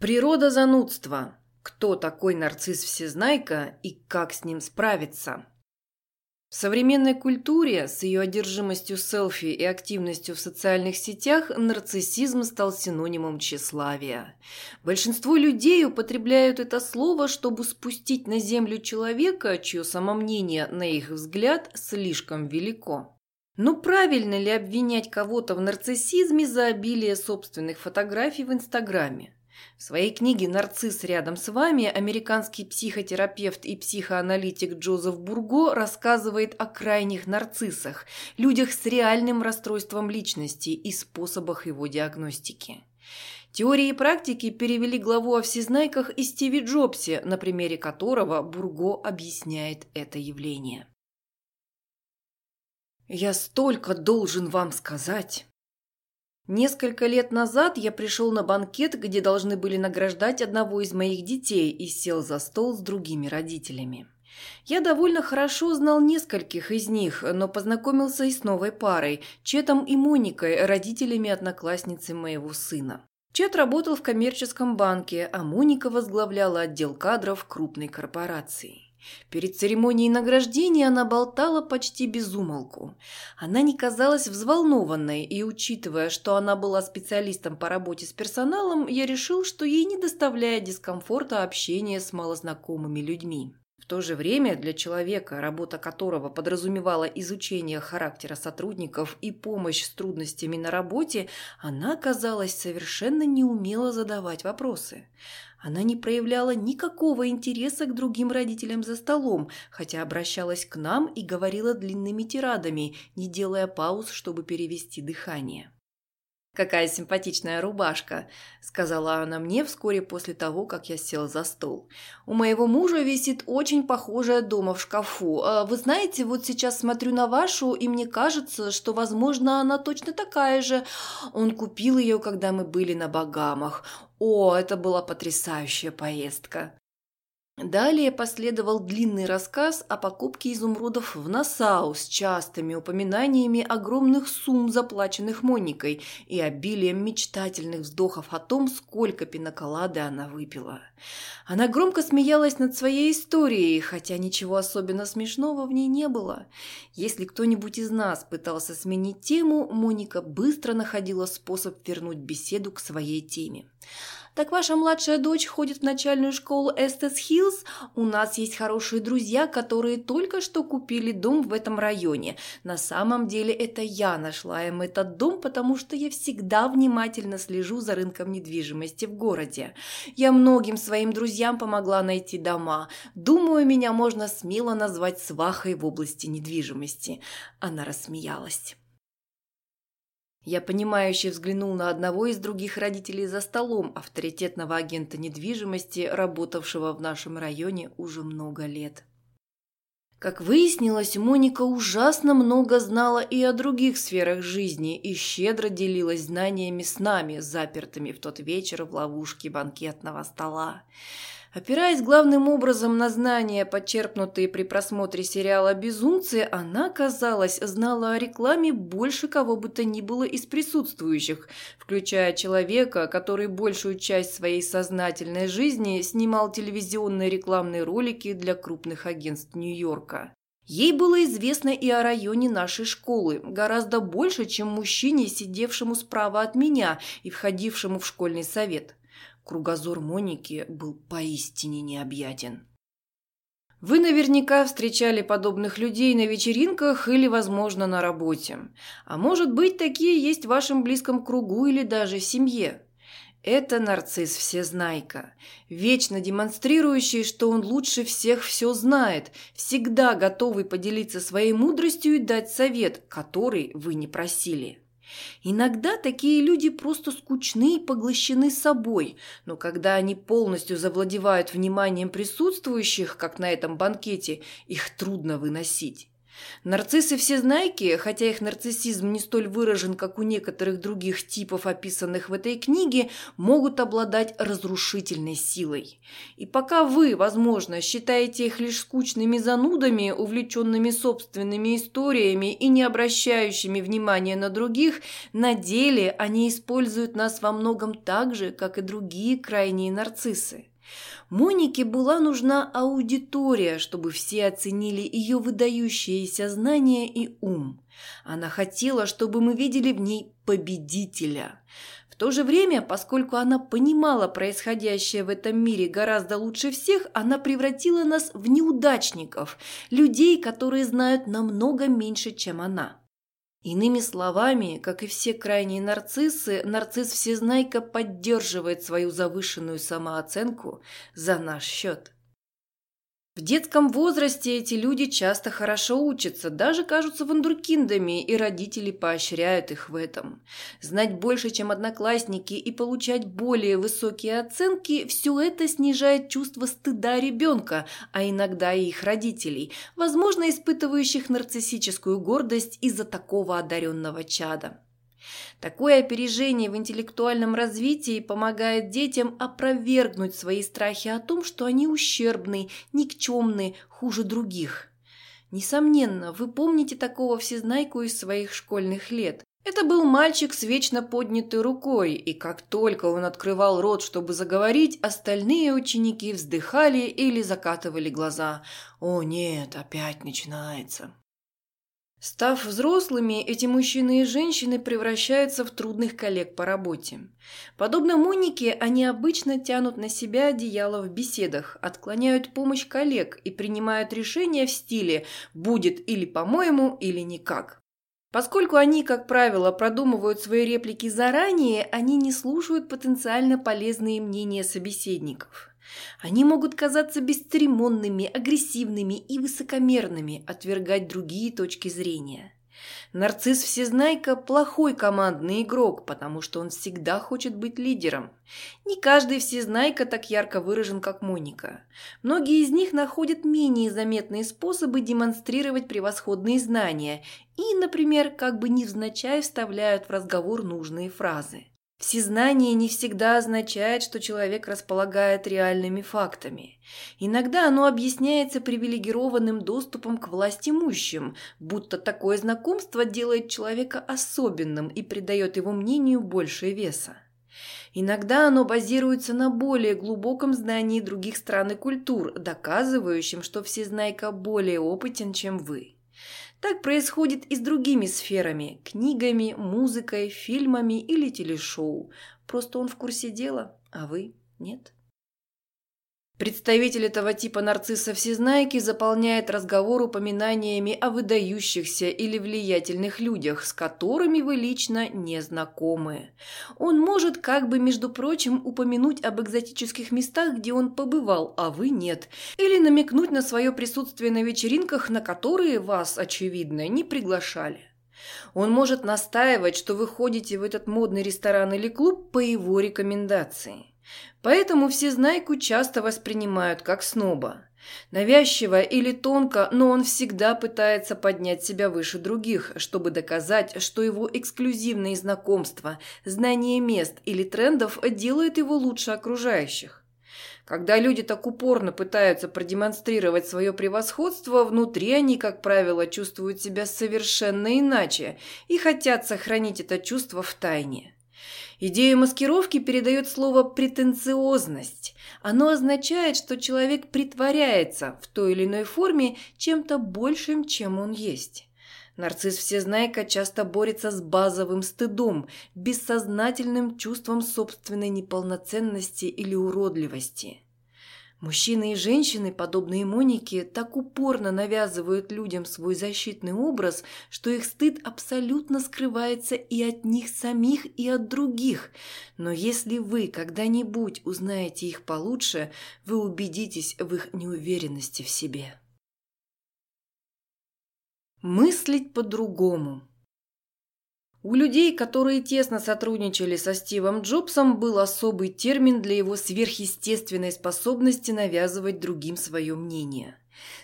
Природа занудства. Кто такой нарцисс-всезнайка и как с ним справиться? В современной культуре с ее одержимостью селфи и активностью в социальных сетях нарциссизм стал синонимом тщеславия. Большинство людей употребляют это слово, чтобы спустить на землю человека, чье самомнение, на их взгляд, слишком велико. Но правильно ли обвинять кого-то в нарциссизме за обилие собственных фотографий в Инстаграме? В своей книге «Нарцисс рядом с вами» американский психотерапевт и психоаналитик Джозеф Бурго рассказывает о крайних нарциссах, людях с реальным расстройством личности и способах его диагностики. Теории и практики перевели главу о всезнайках и Стиви Джобсе, на примере которого Бурго объясняет это явление. «Я столько должен вам сказать!» Несколько лет назад я пришел на банкет, где должны были награждать одного из моих детей и сел за стол с другими родителями. Я довольно хорошо знал нескольких из них, но познакомился и с новой парой – Четом и Моникой, родителями одноклассницы моего сына. Чет работал в коммерческом банке, а Моника возглавляла отдел кадров крупной корпорации. Перед церемонией награждения она болтала почти без умолку. Она не казалась взволнованной, и, учитывая, что она была специалистом по работе с персоналом, я решил, что ей не доставляет дискомфорта общение с малознакомыми людьми. То же время для человека, работа которого подразумевала изучение характера сотрудников и помощь с трудностями на работе, она, казалось, совершенно не умела задавать вопросы. Она не проявляла никакого интереса к другим родителям за столом, хотя обращалась к нам и говорила длинными тирадами, не делая пауз, чтобы перевести дыхание. «Какая симпатичная рубашка», – сказала она мне вскоре после того, как я сел за стол. «У моего мужа висит очень похожая дома в шкафу. А вы знаете, вот сейчас смотрю на вашу, и мне кажется, что, возможно, она точно такая же. Он купил ее, когда мы были на Багамах. О, это была потрясающая поездка. Далее последовал длинный рассказ о покупке изумрудов в Насау с частыми упоминаниями огромных сумм, заплаченных Моникой, и обилием мечтательных вздохов о том, сколько пиноколады она выпила. Она громко смеялась над своей историей, хотя ничего особенно смешного в ней не было. Если кто-нибудь из нас пытался сменить тему, Моника быстро находила способ вернуть беседу к своей теме. «Так ваша младшая дочь ходит в начальную школу Эстес Хиллз? У нас есть хорошие друзья, которые только что купили дом в этом районе. На самом деле это я нашла им этот дом, потому что я всегда внимательно слежу за рынком недвижимости в городе. Я многим своим друзьям помогла найти дома. Думаю, меня можно смело назвать свахой в области недвижимости». Она рассмеялась. Я понимающе взглянул на одного из других родителей за столом, авторитетного агента недвижимости, работавшего в нашем районе уже много лет. Как выяснилось, Моника ужасно много знала и о других сферах жизни и щедро делилась знаниями с нами, запертыми в тот вечер в ловушке банкетного стола. Опираясь главным образом на знания, подчерпнутые при просмотре сериала «Безумцы», она, казалось, знала о рекламе больше кого бы то ни было из присутствующих, включая человека, который большую часть своей сознательной жизни снимал телевизионные рекламные ролики для крупных агентств Нью-Йорка. Ей было известно и о районе нашей школы, гораздо больше, чем мужчине, сидевшему справа от меня и входившему в школьный совет. Кругозор Моники был поистине необъятен. Вы наверняка встречали подобных людей на вечеринках или, возможно, на работе. А может быть, такие есть в вашем близком кругу или даже семье. Это нарцисс всезнайка, вечно демонстрирующий, что он лучше всех все знает, всегда готовый поделиться своей мудростью и дать совет, который вы не просили. Иногда такие люди просто скучны и поглощены собой, но когда они полностью завладевают вниманием присутствующих, как на этом банкете, их трудно выносить. Нарциссы-всезнайки, хотя их нарциссизм не столь выражен, как у некоторых других типов, описанных в этой книге, могут обладать разрушительной силой. И пока вы, возможно, считаете их лишь скучными занудами, увлеченными собственными историями и не обращающими внимания на других, на деле они используют нас во многом так же, как и другие крайние нарциссы. Монике была нужна аудитория, чтобы все оценили ее выдающиеся знания и ум. Она хотела, чтобы мы видели в ней победителя. В то же время, поскольку она понимала происходящее в этом мире гораздо лучше всех, она превратила нас в неудачников, людей, которые знают намного меньше, чем она. Иными словами, как и все крайние нарциссы, нарцисс-всезнайка поддерживает свою завышенную самооценку за наш счет. В детском возрасте эти люди часто хорошо учатся, даже кажутся вундеркиндами, и родители поощряют их в этом. Знать больше, чем одноклассники, и получать более высокие оценки – все это снижает чувство стыда ребенка, а иногда и их родителей, возможно, испытывающих нарциссическую гордость из-за такого одаренного чада. Такое опережение в интеллектуальном развитии помогает детям опровергнуть свои страхи о том, что они ущербны, никчемны, хуже других. Несомненно, вы помните такого всезнайку из своих школьных лет. Это был мальчик с вечно поднятой рукой, и как только он открывал рот, чтобы заговорить, остальные ученики вздыхали или закатывали глаза. «О нет, опять начинается». Став взрослыми, эти мужчины и женщины превращаются в трудных коллег по работе. Подобно Монике, они обычно тянут на себя одеяло в беседах, отклоняют помощь коллег и принимают решения в стиле «будет или по-моему, или никак». Поскольку они, как правило, продумывают свои реплики заранее, они не слушают потенциально полезные мнения собеседников. Они могут казаться бесцеремонными, агрессивными и высокомерными, отвергать другие точки зрения. Нарцисс Всезнайка – плохой командный игрок, потому что он всегда хочет быть лидером. Не каждый Всезнайка так ярко выражен, как Моника. Многие из них находят менее заметные способы демонстрировать превосходные знания и, например, как бы невзначай вставляют в разговор нужные фразы. Всезнание не всегда означает, что человек располагает реальными фактами. Иногда оно объясняется привилегированным доступом к власть имущим, будто такое знакомство делает человека особенным и придает его мнению больше веса. Иногда оно базируется на более глубоком знании других стран и культур, доказывающем, что всезнайка более опытен, чем вы. Так происходит и с другими сферами – книгами, музыкой, фильмами или телешоу. Просто он в курсе дела, а вы – нет. Представитель этого типа нарцисса-всезнайки заполняет разговор упоминаниями о выдающихся или влиятельных людях, с которыми вы лично не знакомы. Он может как бы, между прочим, упомянуть об экзотических местах, где он побывал, а вы нет, или намекнуть на свое присутствие на вечеринках, на которые вас, очевидно, не приглашали. Он может настаивать, что вы ходите в этот модный ресторан или клуб по его рекомендации. Поэтому всезнайку часто воспринимают как сноба. Навязчиво или тонко, но он всегда пытается поднять себя выше других, чтобы доказать, что его эксклюзивные знакомства, знание мест или трендов делают его лучше окружающих. Когда люди так упорно пытаются продемонстрировать свое превосходство, внутри они, как правило, чувствуют себя совершенно иначе и хотят сохранить это чувство в тайне. Идея маскировки передает слово «претенциозность». Оно означает, что человек притворяется в той или иной форме чем-то большим, чем он есть. Нарцисс Всезнайка часто борется с базовым стыдом, бессознательным чувством собственной неполноценности или уродливости. Мужчины и женщины, подобные Монике, так упорно навязывают людям свой защитный образ, что их стыд абсолютно скрывается и от них самих, и от других. Но если вы когда-нибудь узнаете их получше, вы убедитесь в их неуверенности в себе. Мыслить по-другому. У людей, которые тесно сотрудничали со Стивом Джобсом, был особый термин для его сверхъестественной способности навязывать другим свое мнение.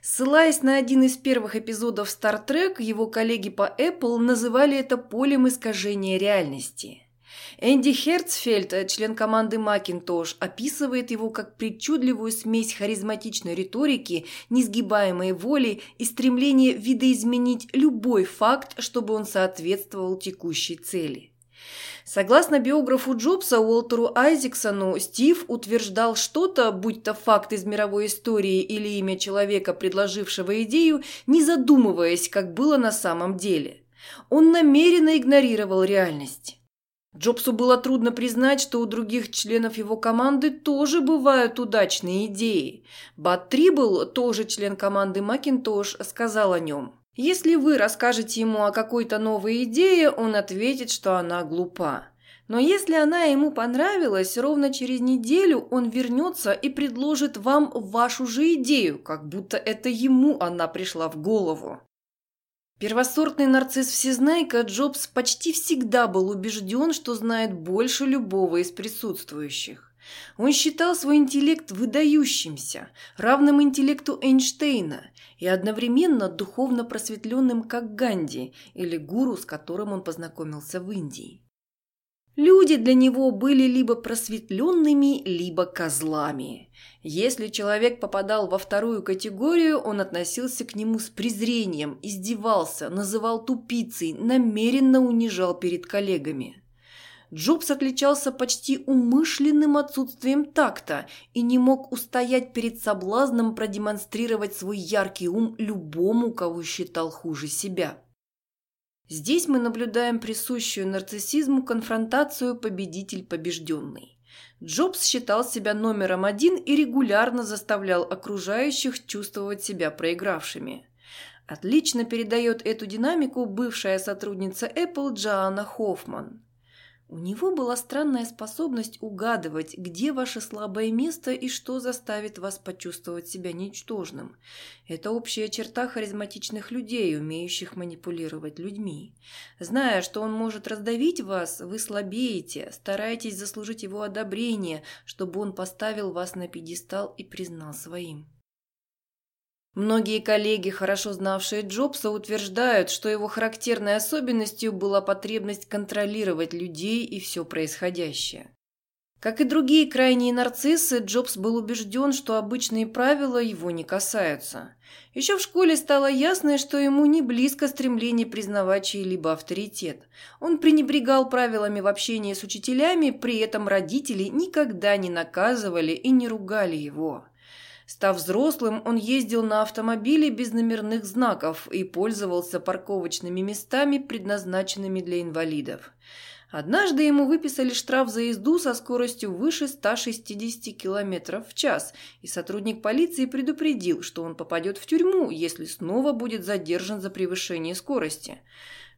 Ссылаясь на один из первых эпизодов Star Trek, его коллеги по Apple называли это полем искажения реальности. Энди Херцфельд, член команды Macintosh, описывает его как причудливую смесь харизматичной риторики, несгибаемой воли и стремления видоизменить любой факт, чтобы он соответствовал текущей цели. Согласно биографу Джобса Уолтеру Айзексону, Стив утверждал что-то, будь то факт из мировой истории или имя человека, предложившего идею, не задумываясь, как было на самом деле. Он намеренно игнорировал реальность. Джобсу было трудно признать, что у других членов его команды тоже бывают удачные идеи. Бат Трибл, тоже член команды Макинтош, сказал о нем. Если вы расскажете ему о какой-то новой идее, он ответит, что она глупа. Но если она ему понравилась, ровно через неделю он вернется и предложит вам вашу же идею, как будто это ему она пришла в голову. Первосортный нарцисс-всезнайка Джобс почти всегда был убежден, что знает больше любого из присутствующих. Он считал свой интеллект выдающимся, равным интеллекту Эйнштейна и одновременно духовно просветленным, как Ганди или гуру, с которым он познакомился в Индии. Люди для него были либо просветленными, либо козлами. Если человек попадал во вторую категорию, он относился к нему с презрением, издевался, называл тупицей, намеренно унижал перед коллегами. Джобс отличался почти умышленным отсутствием такта и не мог устоять перед соблазном продемонстрировать свой яркий ум любому, кого считал хуже себя. Здесь мы наблюдаем присущую нарциссизму конфронтацию победитель-побежденный. Джобс считал себя номером один и регулярно заставлял окружающих чувствовать себя проигравшими. Отлично передает эту динамику бывшая сотрудница Apple Джоанна Хоффман. У него была странная способность угадывать, где ваше слабое место и что заставит вас почувствовать себя ничтожным. Это общая черта харизматичных людей, умеющих манипулировать людьми. Зная, что он может раздавить вас, вы слабеете, стараетесь заслужить его одобрение, чтобы он поставил вас на пьедестал и признал своим. Многие коллеги, хорошо знавшие Джобса, утверждают, что его характерной особенностью была потребность контролировать людей и все происходящее. Как и другие крайние нарциссы, Джобс был убежден, что обычные правила его не касаются. Еще в школе стало ясно, что ему не близко стремление признавать чей-либо авторитет. Он пренебрегал правилами в общении с учителями, при этом родители никогда не наказывали и не ругали его. Став взрослым, он ездил на автомобиле без номерных знаков и пользовался парковочными местами, предназначенными для инвалидов. Однажды ему выписали штраф за езду со скоростью выше 160 км в час, и сотрудник полиции предупредил, что он попадет в тюрьму, если снова будет задержан за превышение скорости.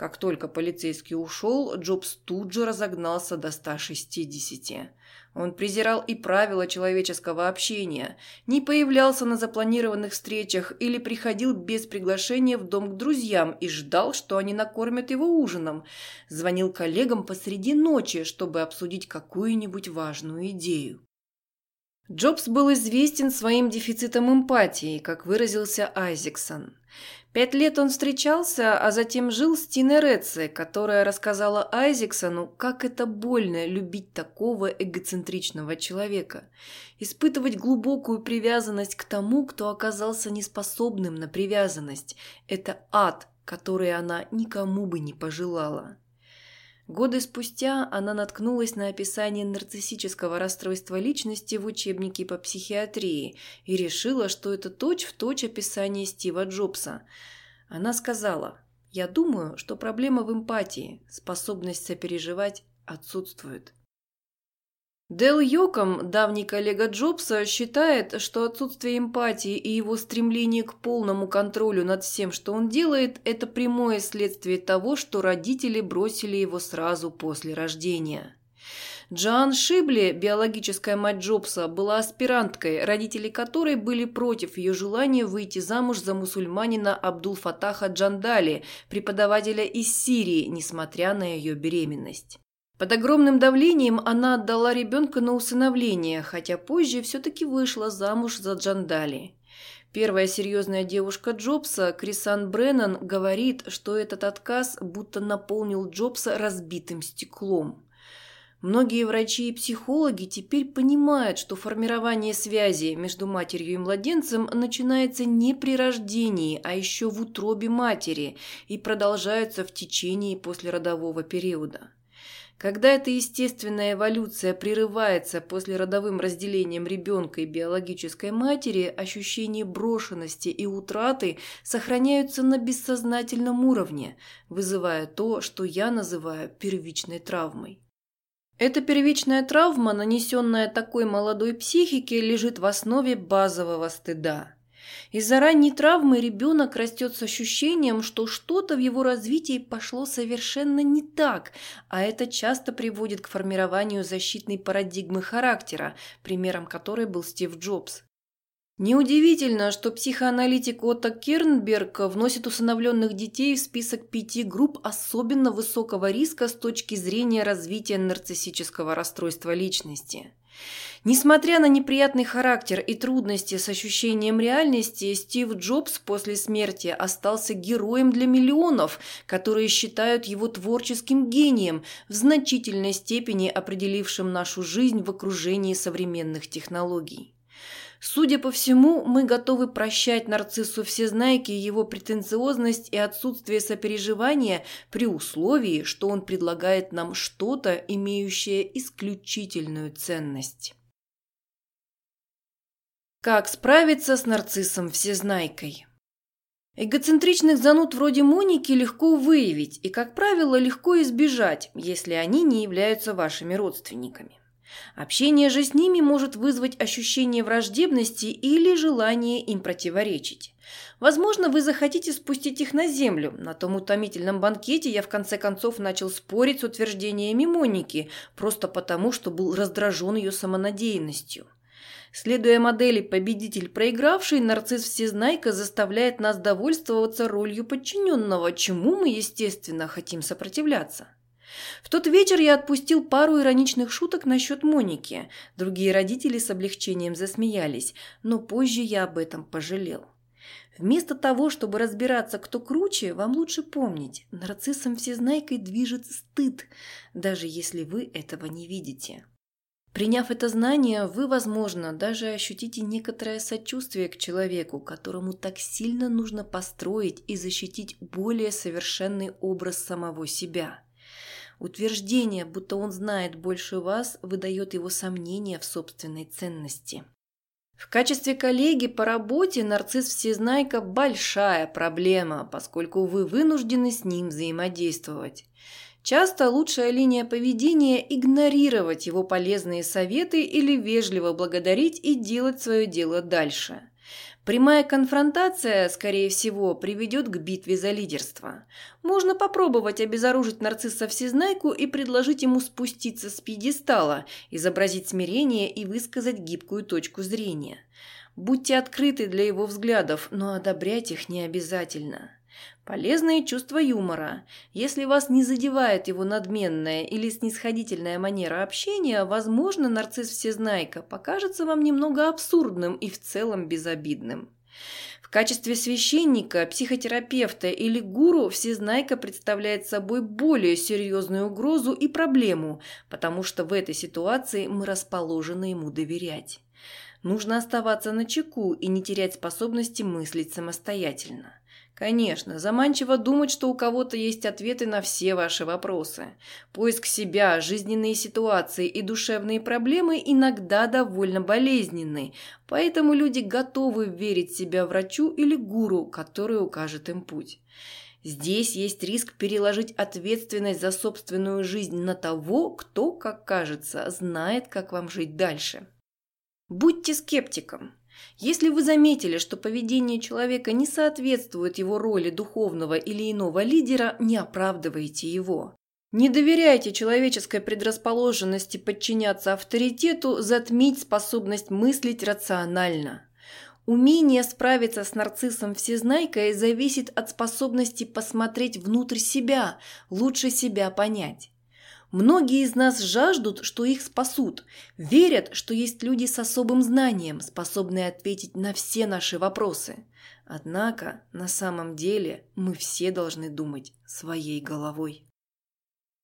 Как только полицейский ушел, Джобс тут же разогнался до 160. Он презирал и правила человеческого общения, не появлялся на запланированных встречах или приходил без приглашения в дом к друзьям и ждал, что они накормят его ужином. Звонил коллегам посреди ночи, чтобы обсудить какую-нибудь важную идею. Джобс был известен своим дефицитом эмпатии, как выразился Айзексон. Пять лет он встречался, а затем жил с Тиной которая рассказала Айзексону, как это больно любить такого эгоцентричного человека, испытывать глубокую привязанность к тому, кто оказался неспособным на привязанность. Это ад, который она никому бы не пожелала. Годы спустя она наткнулась на описание нарциссического расстройства личности в учебнике по психиатрии и решила, что это точь-в-точь точь описание Стива Джобса. Она сказала, «Я думаю, что проблема в эмпатии, способность сопереживать отсутствует». Дел Йоком, давний коллега Джобса, считает, что отсутствие эмпатии и его стремление к полному контролю над всем, что он делает, это прямое следствие того, что родители бросили его сразу после рождения. Джоан Шибли, биологическая мать Джобса, была аспиранткой, родители которой были против ее желания выйти замуж за мусульманина Абдул-Фатаха Джандали, преподавателя из Сирии, несмотря на ее беременность. Под огромным давлением она отдала ребенка на усыновление, хотя позже все-таки вышла замуж за Джандали. Первая серьезная девушка Джобса, Крисан Бреннан, говорит, что этот отказ будто наполнил Джобса разбитым стеклом. Многие врачи и психологи теперь понимают, что формирование связи между матерью и младенцем начинается не при рождении, а еще в утробе матери и продолжается в течение послеродового периода. Когда эта естественная эволюция прерывается после родовым разделением ребенка и биологической матери, ощущение брошенности и утраты сохраняются на бессознательном уровне, вызывая то, что я называю первичной травмой. Эта первичная травма, нанесенная такой молодой психике, лежит в основе базового стыда. Из-за ранней травмы ребенок растет с ощущением, что что-то в его развитии пошло совершенно не так, а это часто приводит к формированию защитной парадигмы характера, примером которой был Стив Джобс. Неудивительно, что психоаналитик Отто Кернберг вносит усыновленных детей в список пяти групп особенно высокого риска с точки зрения развития нарциссического расстройства личности. Несмотря на неприятный характер и трудности с ощущением реальности, Стив Джобс после смерти остался героем для миллионов, которые считают его творческим гением, в значительной степени определившим нашу жизнь в окружении современных технологий. Судя по всему, мы готовы прощать нарциссу всезнайки его претенциозность и отсутствие сопереживания при условии, что он предлагает нам что-то, имеющее исключительную ценность. Как справиться с нарциссом всезнайкой? Эгоцентричных зануд вроде Моники легко выявить и, как правило, легко избежать, если они не являются вашими родственниками. Общение же с ними может вызвать ощущение враждебности или желание им противоречить. Возможно, вы захотите спустить их на землю. На том утомительном банкете я в конце концов начал спорить с утверждениями Моники, просто потому, что был раздражен ее самонадеянностью. Следуя модели «победитель-проигравший», нарцисс-всезнайка заставляет нас довольствоваться ролью подчиненного, чему мы, естественно, хотим сопротивляться. В тот вечер я отпустил пару ироничных шуток насчет Моники. Другие родители с облегчением засмеялись, но позже я об этом пожалел. Вместо того, чтобы разбираться, кто круче, вам лучше помнить, нарциссом всезнайкой движет стыд, даже если вы этого не видите. Приняв это знание, вы, возможно, даже ощутите некоторое сочувствие к человеку, которому так сильно нужно построить и защитить более совершенный образ самого себя. Утверждение, будто он знает больше вас, выдает его сомнения в собственной ценности. В качестве коллеги по работе нарцисс-всезнайка – большая проблема, поскольку вы вынуждены с ним взаимодействовать. Часто лучшая линия поведения – игнорировать его полезные советы или вежливо благодарить и делать свое дело дальше. Прямая конфронтация, скорее всего, приведет к битве за лидерство. Можно попробовать обезоружить нарцисса всезнайку и предложить ему спуститься с пьедестала, изобразить смирение и высказать гибкую точку зрения. Будьте открыты для его взглядов, но одобрять их не обязательно. Полезные чувства юмора. Если вас не задевает его надменная или снисходительная манера общения, возможно, нарцисс-всезнайка покажется вам немного абсурдным и в целом безобидным. В качестве священника, психотерапевта или гуру всезнайка представляет собой более серьезную угрозу и проблему, потому что в этой ситуации мы расположены ему доверять. Нужно оставаться на чеку и не терять способности мыслить самостоятельно. Конечно, заманчиво думать, что у кого-то есть ответы на все ваши вопросы. Поиск себя, жизненные ситуации и душевные проблемы иногда довольно болезненны, поэтому люди готовы верить себя врачу или гуру, который укажет им путь. Здесь есть риск переложить ответственность за собственную жизнь на того, кто, как кажется, знает, как вам жить дальше. Будьте скептиком. Если вы заметили, что поведение человека не соответствует его роли духовного или иного лидера, не оправдывайте его. Не доверяйте человеческой предрасположенности подчиняться авторитету, затмить способность мыслить рационально. Умение справиться с нарциссом всезнайкой зависит от способности посмотреть внутрь себя, лучше себя понять. Многие из нас жаждут, что их спасут, верят, что есть люди с особым знанием, способные ответить на все наши вопросы. Однако, на самом деле, мы все должны думать своей головой.